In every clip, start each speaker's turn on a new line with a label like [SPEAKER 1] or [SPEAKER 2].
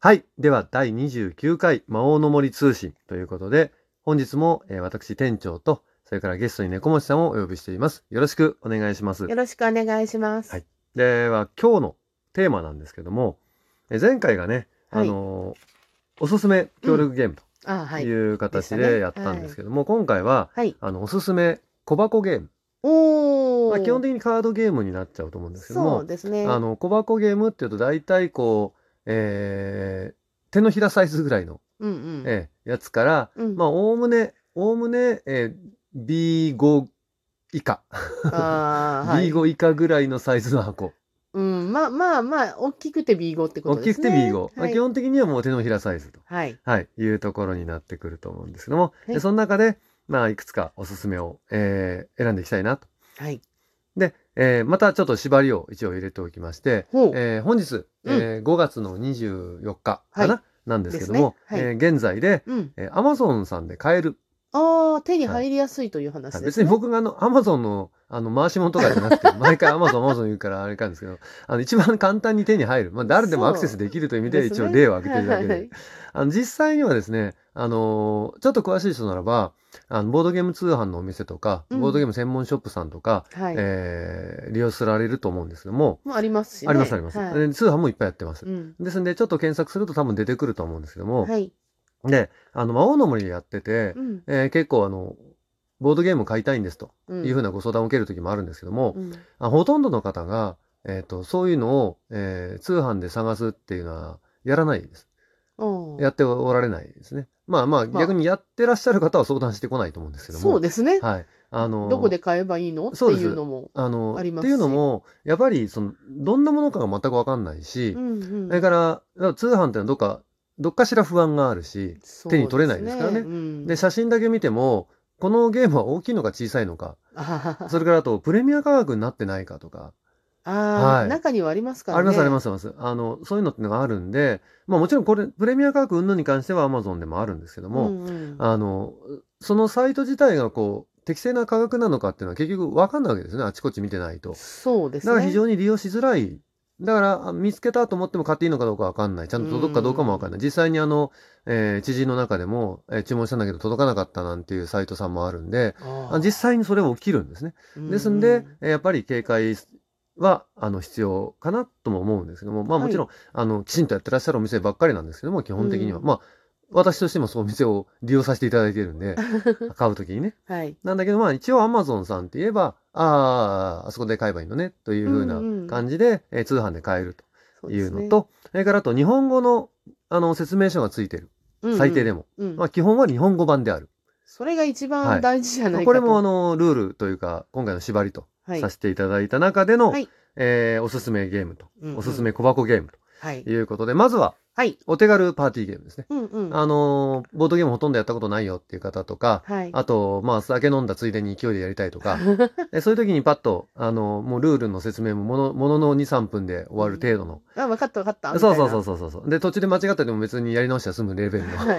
[SPEAKER 1] はい。では、第29回魔王の森通信ということで、本日も、えー私店長と、それからゲストに猫持さんをお呼びしています。よろしくお願いします。
[SPEAKER 2] よろしくお願いします。
[SPEAKER 1] はいでは、今日のテーマなんですけども、えー前回がね、あのーおすすめ協力ゲーム。という形
[SPEAKER 2] で
[SPEAKER 1] やったんですけども、今回は、
[SPEAKER 2] はい。
[SPEAKER 1] あの、おすすめ小箱ゲーム。
[SPEAKER 2] おー。
[SPEAKER 1] まあ、基本的にカードゲームになっちゃうと思うんですけど
[SPEAKER 2] そう
[SPEAKER 1] も、
[SPEAKER 2] ですね。
[SPEAKER 1] あの、小箱ゲームっていうと大体こう、えー手のひらサイズぐらいの、
[SPEAKER 2] うんうん。
[SPEAKER 1] えーやつから、
[SPEAKER 2] うん
[SPEAKER 1] まあ、おおむね、おおむね、えー B5 以下、
[SPEAKER 2] あー はい。
[SPEAKER 1] B5 以下ぐらいのサイズの箱。
[SPEAKER 2] うん。まあまあまあ、大きくて B5 ってこと
[SPEAKER 1] 大きくて
[SPEAKER 2] ですね。
[SPEAKER 1] B5。まあ、
[SPEAKER 2] はい
[SPEAKER 1] 基本的にはもう手のひらサイズと、
[SPEAKER 2] はい。
[SPEAKER 1] はい、いうところになってくると思うんですけども、
[SPEAKER 2] はい
[SPEAKER 1] でその中で、まあ、いくつかおすすめを、えー選んでいきたいなと。えーまたちょっと縛りを一応入れておきまして。えー本日、えー5月の24日かな、
[SPEAKER 2] は
[SPEAKER 1] なんですけども、
[SPEAKER 2] ねはい
[SPEAKER 1] えー現在で、
[SPEAKER 2] うん。
[SPEAKER 1] えー、Amazon さんで買える。
[SPEAKER 2] ああ、手に入りやすいという話
[SPEAKER 1] はい
[SPEAKER 2] ですね。
[SPEAKER 1] 別に僕があの Amazon のあの回し物とかじゃなくて、毎回 Amazon、Amazon 言うからあれかんですけど、あの一番簡単に手に入る。まあ誰でもアクセスできるという意味で一応例を挙げてるだけで。
[SPEAKER 2] はいはい
[SPEAKER 1] あの実際にはですね、あのーちょっと詳しい人ならば、あのボードゲーム通販のお店とか、
[SPEAKER 2] うん
[SPEAKER 1] ボードゲーム専門ショップさんとか、
[SPEAKER 2] はい。
[SPEAKER 1] えー利用されると思うんですけども、
[SPEAKER 2] もうありますしね。
[SPEAKER 1] ありますあります、
[SPEAKER 2] はい
[SPEAKER 1] で通販もいっぱいやってます。
[SPEAKER 2] うん。
[SPEAKER 1] ですんで、ちょっと検索すると多分出てくると思うんですけども、
[SPEAKER 2] はい。
[SPEAKER 1] で、あの、魔王の森やってて、
[SPEAKER 2] うん。
[SPEAKER 1] えー結構あの、ボードゲーム買いたいんですと
[SPEAKER 2] うん
[SPEAKER 1] いうふうなご相談を受ける時もあるんですけども、
[SPEAKER 2] うん。
[SPEAKER 1] あほとんどの方が、えっ、と、そういうのを、えー通販で探すっていうのはやらないです。やっておられないですね。まあまあ、
[SPEAKER 2] まあ
[SPEAKER 1] 逆にやってらっしゃる方は相談してこないと思うんですけども。
[SPEAKER 2] そうですね。
[SPEAKER 1] はい。あの、
[SPEAKER 2] どこで買えばいいの？っていうのも。
[SPEAKER 1] あ
[SPEAKER 2] りますし
[SPEAKER 1] っていうのも、やっぱり、その、どんなものかが全くわかんないし、
[SPEAKER 2] うんうん
[SPEAKER 1] それから、通販ってのはどっか、どっかしら不安があるし、手に取れないですからね
[SPEAKER 2] そううん
[SPEAKER 1] で、写真だけ見ても、このゲームは大きいのか小さいのか、それからあと、プレミア価格になってないかとか、
[SPEAKER 2] あー、
[SPEAKER 1] はい
[SPEAKER 2] 中にはありますからね。。
[SPEAKER 1] ありますありますすあります。あの、そういうのってのがあるんで、まあもちろんこれ、プレミア価格云々に関しては Amazon でもあるんですけども、
[SPEAKER 2] んうん、
[SPEAKER 1] あの、そのサイト自体がこう、適正な価格なのかっていうのは結局わかんないわけですね。あちこち見てないと。
[SPEAKER 2] そうですね。
[SPEAKER 1] だから非常に利用しづらい。だから、あ見つけたと思っても買っていいのかどうかわかんない。ちゃんと届くかどうかもわかんない。実際にあの、えー知人の中でも、えー注文したんだけど届かなかったなんていうサイトさんもあるんで、実際にそれは起きるんですね。ですんで、えーやっぱり警戒は、あの、必要かなとも思うんですけども、まあ
[SPEAKER 2] はい
[SPEAKER 1] もちろん、あの、きちんとやってらっしゃるお店ばっかりなんですけども、基本的には。
[SPEAKER 2] うん
[SPEAKER 1] まあ、私としてもそうお店を利用させていただいているんで、買うときにね。
[SPEAKER 2] はい。
[SPEAKER 1] なんだけど、まあ一応 Amazon さんって言えば、ああ、あそこで買えばいいのね、というふうな
[SPEAKER 2] うんうん
[SPEAKER 1] 感じで、えー通販で買えるというの
[SPEAKER 2] そ
[SPEAKER 1] と、それからあと日本語の、あの、説明書がついてる。最低でも。
[SPEAKER 2] うんうん
[SPEAKER 1] まあ基本は日本語版である。
[SPEAKER 2] それが一
[SPEAKER 1] はい
[SPEAKER 2] 番大事じゃないかと。
[SPEAKER 1] これもあの、ルールというか、今回の縛りと
[SPEAKER 2] はい
[SPEAKER 1] させていただいた中での、
[SPEAKER 2] はい
[SPEAKER 1] えーおすすめゲームと、
[SPEAKER 2] うんうん
[SPEAKER 1] おすすめ小箱ゲーム
[SPEAKER 2] はい
[SPEAKER 1] と。いうことで、まずは、
[SPEAKER 2] はい。
[SPEAKER 1] お手軽パーティーゲームですね。
[SPEAKER 2] うんうん。
[SPEAKER 1] あのーボードゲームほとんどやったことないよっていう方とか、
[SPEAKER 2] はい。
[SPEAKER 1] あと、まあ、酒飲んだついでに勢いでやりたいとか、えそういう時にパッと、あの、もうルールの説明ももの、ものの2、3分で終わる程度の。
[SPEAKER 2] あ、分かった分かった。
[SPEAKER 1] そうそうそう
[SPEAKER 2] う。
[SPEAKER 1] そうそう。で、途中で間違ってても別にやり直しは済むレベルの。
[SPEAKER 2] はい。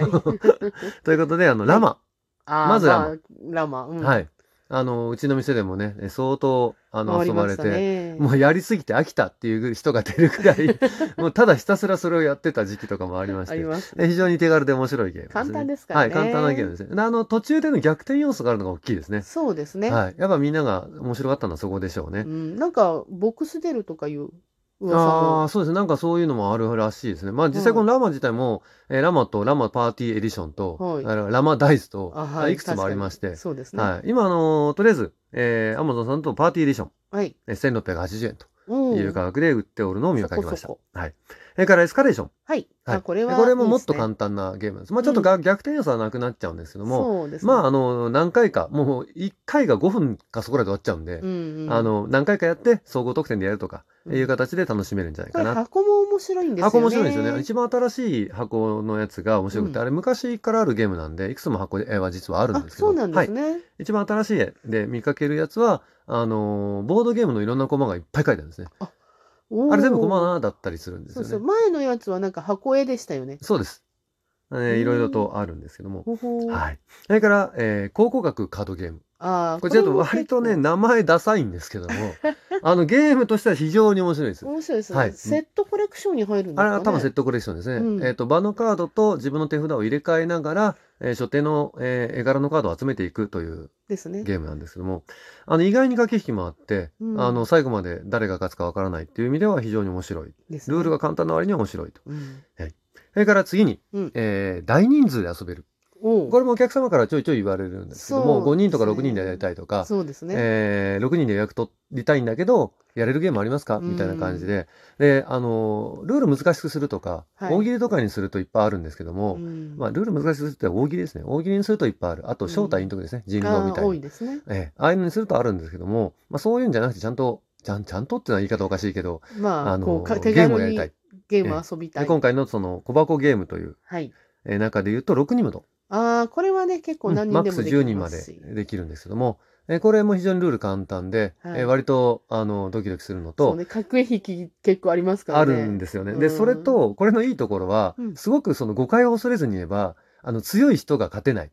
[SPEAKER 1] ということで、あの、ラマ。
[SPEAKER 2] あー
[SPEAKER 1] まずラマ
[SPEAKER 2] あラマ。うん
[SPEAKER 1] はい。あの、うちの店でもね、え相当、あの、遊ばれて、
[SPEAKER 2] ね。
[SPEAKER 1] もうやりすぎて飽きたっていう人が出るくらい、もうただひたすらそれをやってた時期とかもありまして
[SPEAKER 2] あり、ます。
[SPEAKER 1] え非常に手軽で面白いゲームです、ね。
[SPEAKER 2] 簡単ですからね
[SPEAKER 1] はい、簡単なゲームですね。であの、途中での逆転要素があるのが大きいですね。
[SPEAKER 2] そうですね。
[SPEAKER 1] はい。やっぱみんなが面白かったのはそこでしょうね
[SPEAKER 2] う。ん、なんか、ボックス出るとかいう噂
[SPEAKER 1] ああ、
[SPEAKER 2] も。
[SPEAKER 1] そうですね。なんかそういうのもあるらしいですね。まあ実際このラマ自体も、えーラマとラマパーティーエディションと、
[SPEAKER 2] はい
[SPEAKER 1] あのラマダイスと、
[SPEAKER 2] あはい
[SPEAKER 1] いくつもありまして、
[SPEAKER 2] そうですね。
[SPEAKER 1] はい。今、あのーとりあえず、えー、アマゾンさんとパーティーエディション、
[SPEAKER 2] はい。
[SPEAKER 1] えー1680円と
[SPEAKER 2] うん
[SPEAKER 1] いう価格で売っておるのを見かけました。
[SPEAKER 2] そこ
[SPEAKER 1] はい。それからエスカレーション。
[SPEAKER 2] はい。
[SPEAKER 1] はい
[SPEAKER 2] あ、これは。
[SPEAKER 1] これももっと簡単なゲームです。まあちょっとが、逆転要素はなくなっちゃうんですけども、
[SPEAKER 2] ね。
[SPEAKER 1] まああの、何回か、もう1回が5分かそこらで終わっちゃうんで、
[SPEAKER 2] うんうん、
[SPEAKER 1] あの、何回かやって総合得点でやるとか、
[SPEAKER 2] うん
[SPEAKER 1] いう形で楽しめるんじゃないかな。
[SPEAKER 2] 箱も面白いんですよね。
[SPEAKER 1] 箱面白いですよね。一番新しい箱のやつが面白くて、
[SPEAKER 2] うん
[SPEAKER 1] あれ昔からあるゲームなんで、いくつも箱は実はあるん
[SPEAKER 2] あ
[SPEAKER 1] です、けど。
[SPEAKER 2] そうなんです
[SPEAKER 1] はい。
[SPEAKER 2] ね。
[SPEAKER 1] 一番新しい絵で見かけるやつは、あのーボードゲームのいろんなコマがいっぱい書いてあるんですね。
[SPEAKER 2] おー
[SPEAKER 1] あれ全部コマだったりするんですよね。
[SPEAKER 2] そうそう。前のやつはなんか箱絵でしたよね。
[SPEAKER 1] そうです。えーいろいろとあるんですけども。
[SPEAKER 2] ほほー
[SPEAKER 1] はい。それから、えー考古学カードゲーム。
[SPEAKER 2] ああ、
[SPEAKER 1] これちょっと
[SPEAKER 2] も
[SPEAKER 1] 割とね、
[SPEAKER 2] 結
[SPEAKER 1] 名前ダサいんですけども、あの、ゲームとしては非常に面白いです
[SPEAKER 2] 構。面白いですね。
[SPEAKER 1] はい
[SPEAKER 2] セットコレクションに入るんですかね。
[SPEAKER 1] あれは多分セットコレクションですね。
[SPEAKER 2] うん
[SPEAKER 1] えっ、と、場のカードと自分の手札を入れ替えながら、えー所定の、えー絵柄のカードを集めていくという
[SPEAKER 2] ですね。
[SPEAKER 1] ゲームなんですけども、あの、意外に駆け引きもあって、
[SPEAKER 2] うん
[SPEAKER 1] あの、最後まで誰が勝つかわからないっていう意味では非常に面白い。
[SPEAKER 2] ですね
[SPEAKER 1] ルールが簡単な割には面白いと。
[SPEAKER 2] うん。
[SPEAKER 1] それから次に、
[SPEAKER 2] うん
[SPEAKER 1] えー大人数で遊べる。これもお客様からちょいちょい言われるんですけども、5
[SPEAKER 2] ね
[SPEAKER 1] 人とか6人でやりたいとか、
[SPEAKER 2] そうですね。
[SPEAKER 1] えー6人で予約取りたいんだけど、やれるゲームありますか？みたいな感じで。で、あの、ルール難しくするとか、
[SPEAKER 2] はい
[SPEAKER 1] 大喜利とかにするといっぱいあるんですけども、
[SPEAKER 2] うん
[SPEAKER 1] まあ、ルール難しくするって大喜利ですね。大喜利にするといっぱいある。あと、正体陰徳ですね。人狼みたいな。
[SPEAKER 2] いですね。
[SPEAKER 1] ええああいうのにするとあるんですけども、まあ、そういうんじゃなくて、ちゃんと、ちゃん、ちゃんとっていうのは言い方おかしいけど、
[SPEAKER 2] まあ、
[SPEAKER 1] あのゲームをやりたい。
[SPEAKER 2] ゲーム遊びたい。
[SPEAKER 1] で今回のその小箱ゲームという、
[SPEAKER 2] はい。
[SPEAKER 1] えー中で言うと6人まで、
[SPEAKER 2] ああ、これはね、結構何
[SPEAKER 1] マックス
[SPEAKER 2] 人でもでき
[SPEAKER 1] 10人まで
[SPEAKER 2] ますし。
[SPEAKER 1] できるんですけども、えーこれも非常にルール簡単で、
[SPEAKER 2] はい
[SPEAKER 1] えー割とあのドキドキするの
[SPEAKER 2] そう
[SPEAKER 1] と、
[SPEAKER 2] ね、格引き結構ありますから
[SPEAKER 1] あ
[SPEAKER 2] ね。
[SPEAKER 1] るんですよね。で、
[SPEAKER 2] うん
[SPEAKER 1] それと、これのいいところは
[SPEAKER 2] う、ん
[SPEAKER 1] すごくその誤解を恐れずに言えば、あの強い人が勝てない。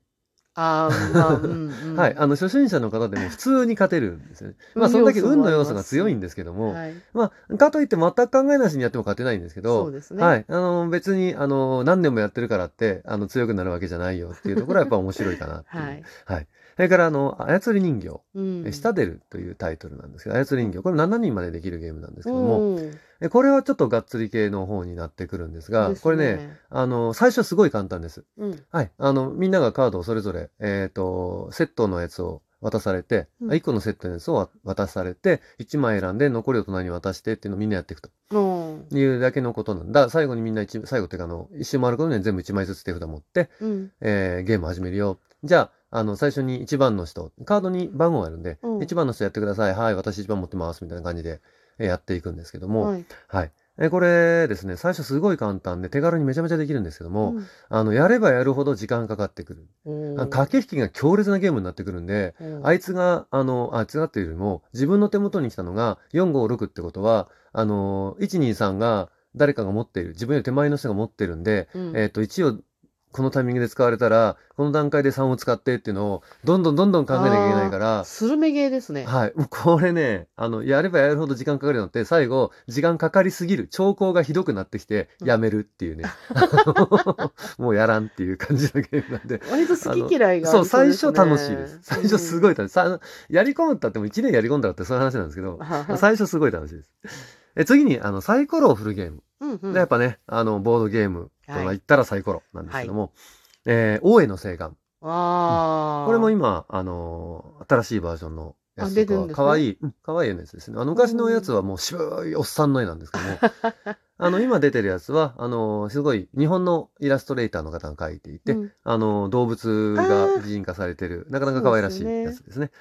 [SPEAKER 2] ああ、まあ、うん、うん。
[SPEAKER 1] はい。あの、初心者の方でも普通に勝てるんですよね。まあ、
[SPEAKER 2] 運
[SPEAKER 1] それだけ運の要素が強いんですけども、
[SPEAKER 2] はい。
[SPEAKER 1] まあ、かといって全く考えなしにやっても勝てないんですけ
[SPEAKER 2] そ
[SPEAKER 1] ど
[SPEAKER 2] う、ですね。
[SPEAKER 1] はい。あの、別に、あの、何年もやってるからって、あの、強くなるわけじゃないよっていうところはやっぱ面白いかなっていう。
[SPEAKER 2] はい。
[SPEAKER 1] はい。それから、あの、操り人形。
[SPEAKER 2] うん。
[SPEAKER 1] えシタデルというタイトルなんですけど、操り人形。これ7人までできるゲームなんですけども、
[SPEAKER 2] うん
[SPEAKER 1] えこれはちょっとがっつり系の方になってくるんですが、
[SPEAKER 2] です
[SPEAKER 1] これね、、あの、最初すごい簡単です。
[SPEAKER 2] うん。
[SPEAKER 1] はい。あの、みんながカードをそれぞれ、えっ、と、セットのやつを渡されて、
[SPEAKER 2] うん
[SPEAKER 1] 1個のセットのやつをわ渡されて、1枚選んで残りを隣に渡してっていうのをみんなやっていくと
[SPEAKER 2] うん。
[SPEAKER 1] いうだけのことなんだ。最後にみんな一、最後っていうかあの、一周回ることには全部1枚ずつ手札持って、
[SPEAKER 2] うん。
[SPEAKER 1] えーゲーム始めるよ。じゃあ、あの、最初に1番の人、カードに番号があるんで、
[SPEAKER 2] うん
[SPEAKER 1] 1番の人やってください。はい、私1番持ってます。みたいな感じで、えーやっていくんですけども、
[SPEAKER 2] はい。
[SPEAKER 1] はい。えーこれですね、最初すごい簡単で手軽にめちゃめちゃできるんですけども、
[SPEAKER 2] うん
[SPEAKER 1] あの、やればやるほど時間かかってくる。
[SPEAKER 2] うん
[SPEAKER 1] 駆け引きが強烈なゲームになってくるんで、
[SPEAKER 2] うん
[SPEAKER 1] あいつが、あの、あいつがっていうよりも、自分の手元に来たのが4、5、6ってことは、あの、1、2、3が誰かが持っている、自分より手前の人が持ってるんで、
[SPEAKER 2] うん
[SPEAKER 1] えっ、と、1をこのタイミングで使われたら、この段階で3を使ってっていうのを、どんどんどんどん考えなきゃいけないから、
[SPEAKER 2] スルメゲーですね。
[SPEAKER 1] はい。もうこれね、あの、やればやるほど時間かかるのって、最後、時間かかりすぎる。兆候がひどくなってきて、
[SPEAKER 2] うん
[SPEAKER 1] やめるっていうね。あ の もうやらんっていう感じのゲームなんで。
[SPEAKER 2] 割と好き嫌いがあ
[SPEAKER 1] そう、
[SPEAKER 2] り
[SPEAKER 1] 最初楽しいです。最初すご
[SPEAKER 2] い。
[SPEAKER 1] い楽しい。さやり込むったっても1年やり込んだらってそういう話なんですけど、最初すごい楽しいです。え次に、あの、サイコロを振るゲーム。
[SPEAKER 2] うんうん
[SPEAKER 1] でやっぱね、あの、ボードゲームと言ったらサイコロなんですけども、えー大江の請願。
[SPEAKER 2] ああ。
[SPEAKER 1] これも今、あのー新しいバージョンのや
[SPEAKER 2] あ
[SPEAKER 1] つとか、かわいい、うん、かわいいやつですね。あの、昔のやつはもう渋いおっさんの絵なんですけども、あの、今出てるやつは、あのーすごい、日本のイラストレーターの方が描いていて、
[SPEAKER 2] うん
[SPEAKER 1] あのー動物が擬人化されてる、なかなか可愛らしいやつですね。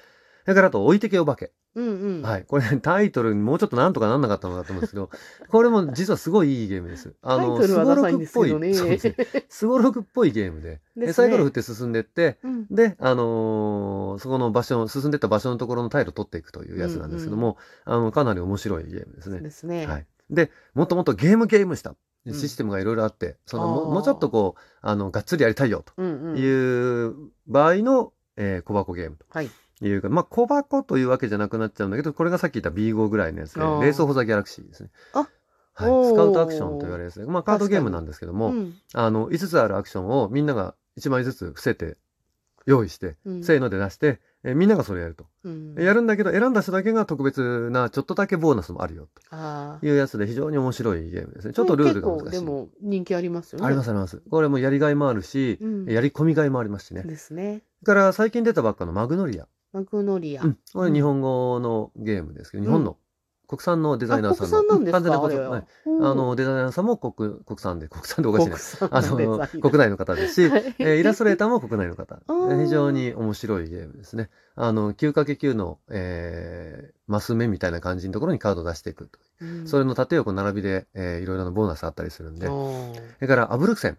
[SPEAKER 1] だからあと、置いてけお化け。
[SPEAKER 2] うんうん。
[SPEAKER 1] はい。これ、ね、タイトルにもうちょっとなんとかなんなかったのかと思うんですけど、これも実はすごいいいゲームです。あの、
[SPEAKER 2] タイトルは
[SPEAKER 1] スゴロ
[SPEAKER 2] ダサいんです
[SPEAKER 1] クっぽい。そうですね。スゴロクっぽいゲームで、
[SPEAKER 2] ですね
[SPEAKER 1] でサイコロ振って進んでって、
[SPEAKER 2] うん
[SPEAKER 1] で、あのーそこの場所、進んでった場所のところのタイルを取っていくというやつなんですけども、あの、かなり面白いゲームですね。
[SPEAKER 2] ですね。
[SPEAKER 1] はい。で、もっともっとゲームゲームした
[SPEAKER 2] うん
[SPEAKER 1] システムがいろいろあって、その
[SPEAKER 2] あー
[SPEAKER 1] も、もうちょっとこう、あの、がっつりやりたいよ
[SPEAKER 2] うんうん。
[SPEAKER 1] という場合の、えー小箱ゲーム
[SPEAKER 2] はい。
[SPEAKER 1] というか、まあ、小箱というわけじゃなくなっちゃうんだけど、これがさっき言った B5 ぐらいのやつで、レース・オブ・ザ・ギャラクシーですね。
[SPEAKER 2] あ
[SPEAKER 1] はい。スカウトアクションと言われるやつで、まあ、カードゲームなんですけども、
[SPEAKER 2] うん
[SPEAKER 1] あの、5つあるアクションをみんなが1枚ずつ伏せて、用意して、
[SPEAKER 2] うん
[SPEAKER 1] せーので出して、えーみんながそれやると。
[SPEAKER 2] うん
[SPEAKER 1] やるんだけど、選んだ人だけが特別な、ちょっとだけボーナスもあるよ、
[SPEAKER 2] あ
[SPEAKER 1] というやつで非常に面白いゲームですね。ちょっとルールが難しい。
[SPEAKER 2] 結構でも人気ありますよね。
[SPEAKER 1] ありますあります。これもやりがいもあるし、
[SPEAKER 2] うん
[SPEAKER 1] やり込みがいもありますしね。
[SPEAKER 2] ですね。
[SPEAKER 1] から最近出たばっかのマグノリア。
[SPEAKER 2] マグノリア。
[SPEAKER 1] うん。これ日本語のゲームですけど、日本の国産のデザイナーさんの。
[SPEAKER 2] あ国産なんですか？あ
[SPEAKER 1] の、デザイナーさんも国国産で、国産でおかしいなあ
[SPEAKER 2] の
[SPEAKER 1] 国内の方ですし、
[SPEAKER 2] はい
[SPEAKER 1] えーイラストレーターも国内の方。非常に面白いゲームですね。あの、9×9 の、えー、マス目みたいな感じのところにカードを出していくと。
[SPEAKER 2] うん
[SPEAKER 1] それの縦横並びで、えーいろいろなボーナスあったりするんで。
[SPEAKER 2] あ
[SPEAKER 1] そ
[SPEAKER 2] ー
[SPEAKER 1] れから、アブルクセン。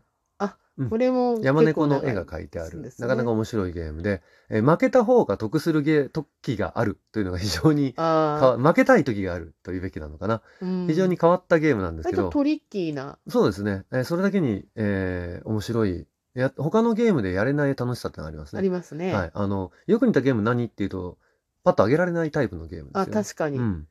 [SPEAKER 2] これも
[SPEAKER 1] 山猫の絵が描いてある、
[SPEAKER 2] ね
[SPEAKER 1] なかなか面白いゲームで、えー負けた方が得するゲー時があるというのが非常に負けたい時があるというべきなのかな。
[SPEAKER 2] ーうん
[SPEAKER 1] 非常に変わったゲームなんですけど、
[SPEAKER 2] トリッキーな。
[SPEAKER 1] そうですね、えーそれだけに、えー面白いや、他のゲームでやれない楽しさってのがあります
[SPEAKER 2] あ
[SPEAKER 1] ね。
[SPEAKER 2] りますね。
[SPEAKER 1] はい。あの、よく似たゲーム何っていうと、パッと上げられないタイプのゲームです
[SPEAKER 2] あ、
[SPEAKER 1] よね。
[SPEAKER 2] 確かに。うん、
[SPEAKER 1] うん。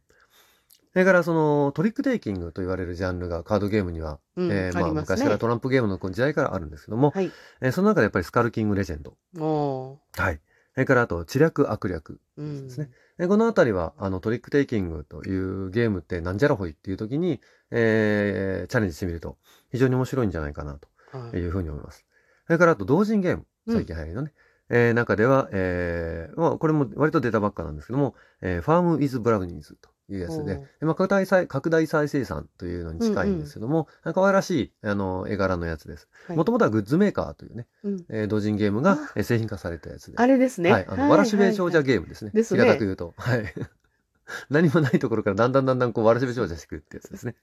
[SPEAKER 1] それから、その、トリックテイキングと言われるジャンルがカードゲームには、えーまあ、昔から
[SPEAKER 2] ね。
[SPEAKER 1] トランプゲームの時代からあるんですけども、
[SPEAKER 2] はい。
[SPEAKER 1] えーその中でやっぱりスカルキングレジェンド。
[SPEAKER 2] お
[SPEAKER 1] はい。それから、あと、知略悪略。ですね。でこのあたりは、あの、トリックテイキングというゲームってなんじゃらほいっていう時に、えーチャレンジしてみると、非常に面白いんじゃないかな
[SPEAKER 2] はい。
[SPEAKER 1] というふうに思います。それから、あと、同人ゲーム。最近流行りのね。えー中では、えーまあ、これも割と出たばっかなんですけども、えー、ファーム・ウィズ・ブラウニーズというやつででまあ、拡大再、拡大再生産というのに近いんですけども、可愛らしい、あの、絵柄のやつです。
[SPEAKER 2] はい
[SPEAKER 1] もともとはグッズメーカーというね、
[SPEAKER 2] うん
[SPEAKER 1] えー同人ゲームが製品化されたやつで。
[SPEAKER 2] あれですね。
[SPEAKER 1] はい。あの、わらしべ長者
[SPEAKER 2] ー
[SPEAKER 1] ゲームですね。
[SPEAKER 2] ですね
[SPEAKER 1] 平たく言うと。はい。何もないところからだんだんだんだんこう、わらしべ長者していくってやつですね。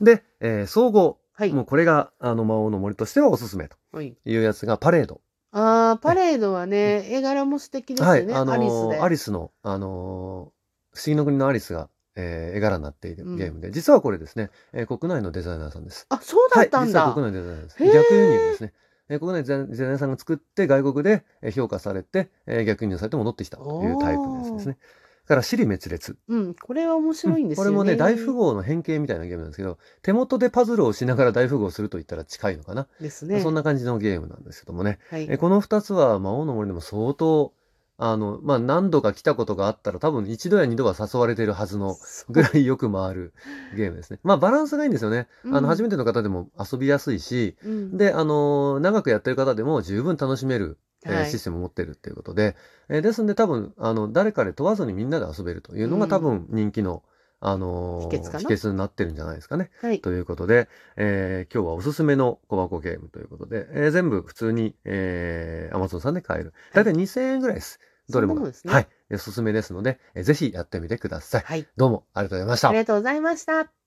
[SPEAKER 1] で、えー総合。
[SPEAKER 2] はい。
[SPEAKER 1] もうこれが、あの、魔王の森としてはおすすめと
[SPEAKER 2] はい。
[SPEAKER 1] いうやつが、パレード。
[SPEAKER 2] ああ、パレードはね、絵柄も素敵ですよね。
[SPEAKER 1] はい。あの
[SPEAKER 2] アリスで。
[SPEAKER 1] アリスの、あのー不思議の国のアリスが、えー絵柄になっている
[SPEAKER 2] うん
[SPEAKER 1] ゲームで、実はこれですね、えー国内のデザイナーさんです。
[SPEAKER 2] あ、そうだったんだ。
[SPEAKER 1] はい、実は国内のデザイナーです。逆輸入ですね。えー国内のデザイナーさんが作って外国でえー評価されて、えー逆輸入されて戻ってきたというタイプのやつですね。から、尻滅裂。
[SPEAKER 2] うん、これは面白いんですよね。
[SPEAKER 1] これもね、大富豪の変形みたいなゲームなんですけど、手元でパズルをしながら大富豪をすると言ったら近いのかな。
[SPEAKER 2] ですね。
[SPEAKER 1] そんな感じのゲームなんですけどもね。
[SPEAKER 2] はい。
[SPEAKER 1] えこの二つは魔王の森でも相当、あの、まあ、何度か来たことがあったら多分一度や二度は誘われてるはずのぐらいよく回るゲームですね。まあ、バランスがいいんですよね。あ
[SPEAKER 2] うん
[SPEAKER 1] の、初めての方でも遊びやすいし、
[SPEAKER 2] うん
[SPEAKER 1] で、あの、長くやってる方でも十分楽しめる、えー
[SPEAKER 2] はい
[SPEAKER 1] システムを持ってるっていうことで、えーですんで多分、あの、誰かで問わずにみんなで遊べるというのが
[SPEAKER 2] うん
[SPEAKER 1] 多分人気の、あの
[SPEAKER 2] 秘訣
[SPEAKER 1] 秘訣になってるんじゃないですかね。
[SPEAKER 2] はい。
[SPEAKER 1] ということで、えー今日はおすすめの小箱ゲームということで、えー全部普通に、えー、Amazon さんで買える。だいたい2000円ぐらいです。どれも
[SPEAKER 2] ね
[SPEAKER 1] はい。おすすめですので、えーぜひやってみてください。
[SPEAKER 2] はい。
[SPEAKER 1] どうもありがとうございました
[SPEAKER 2] あり。がとうございました。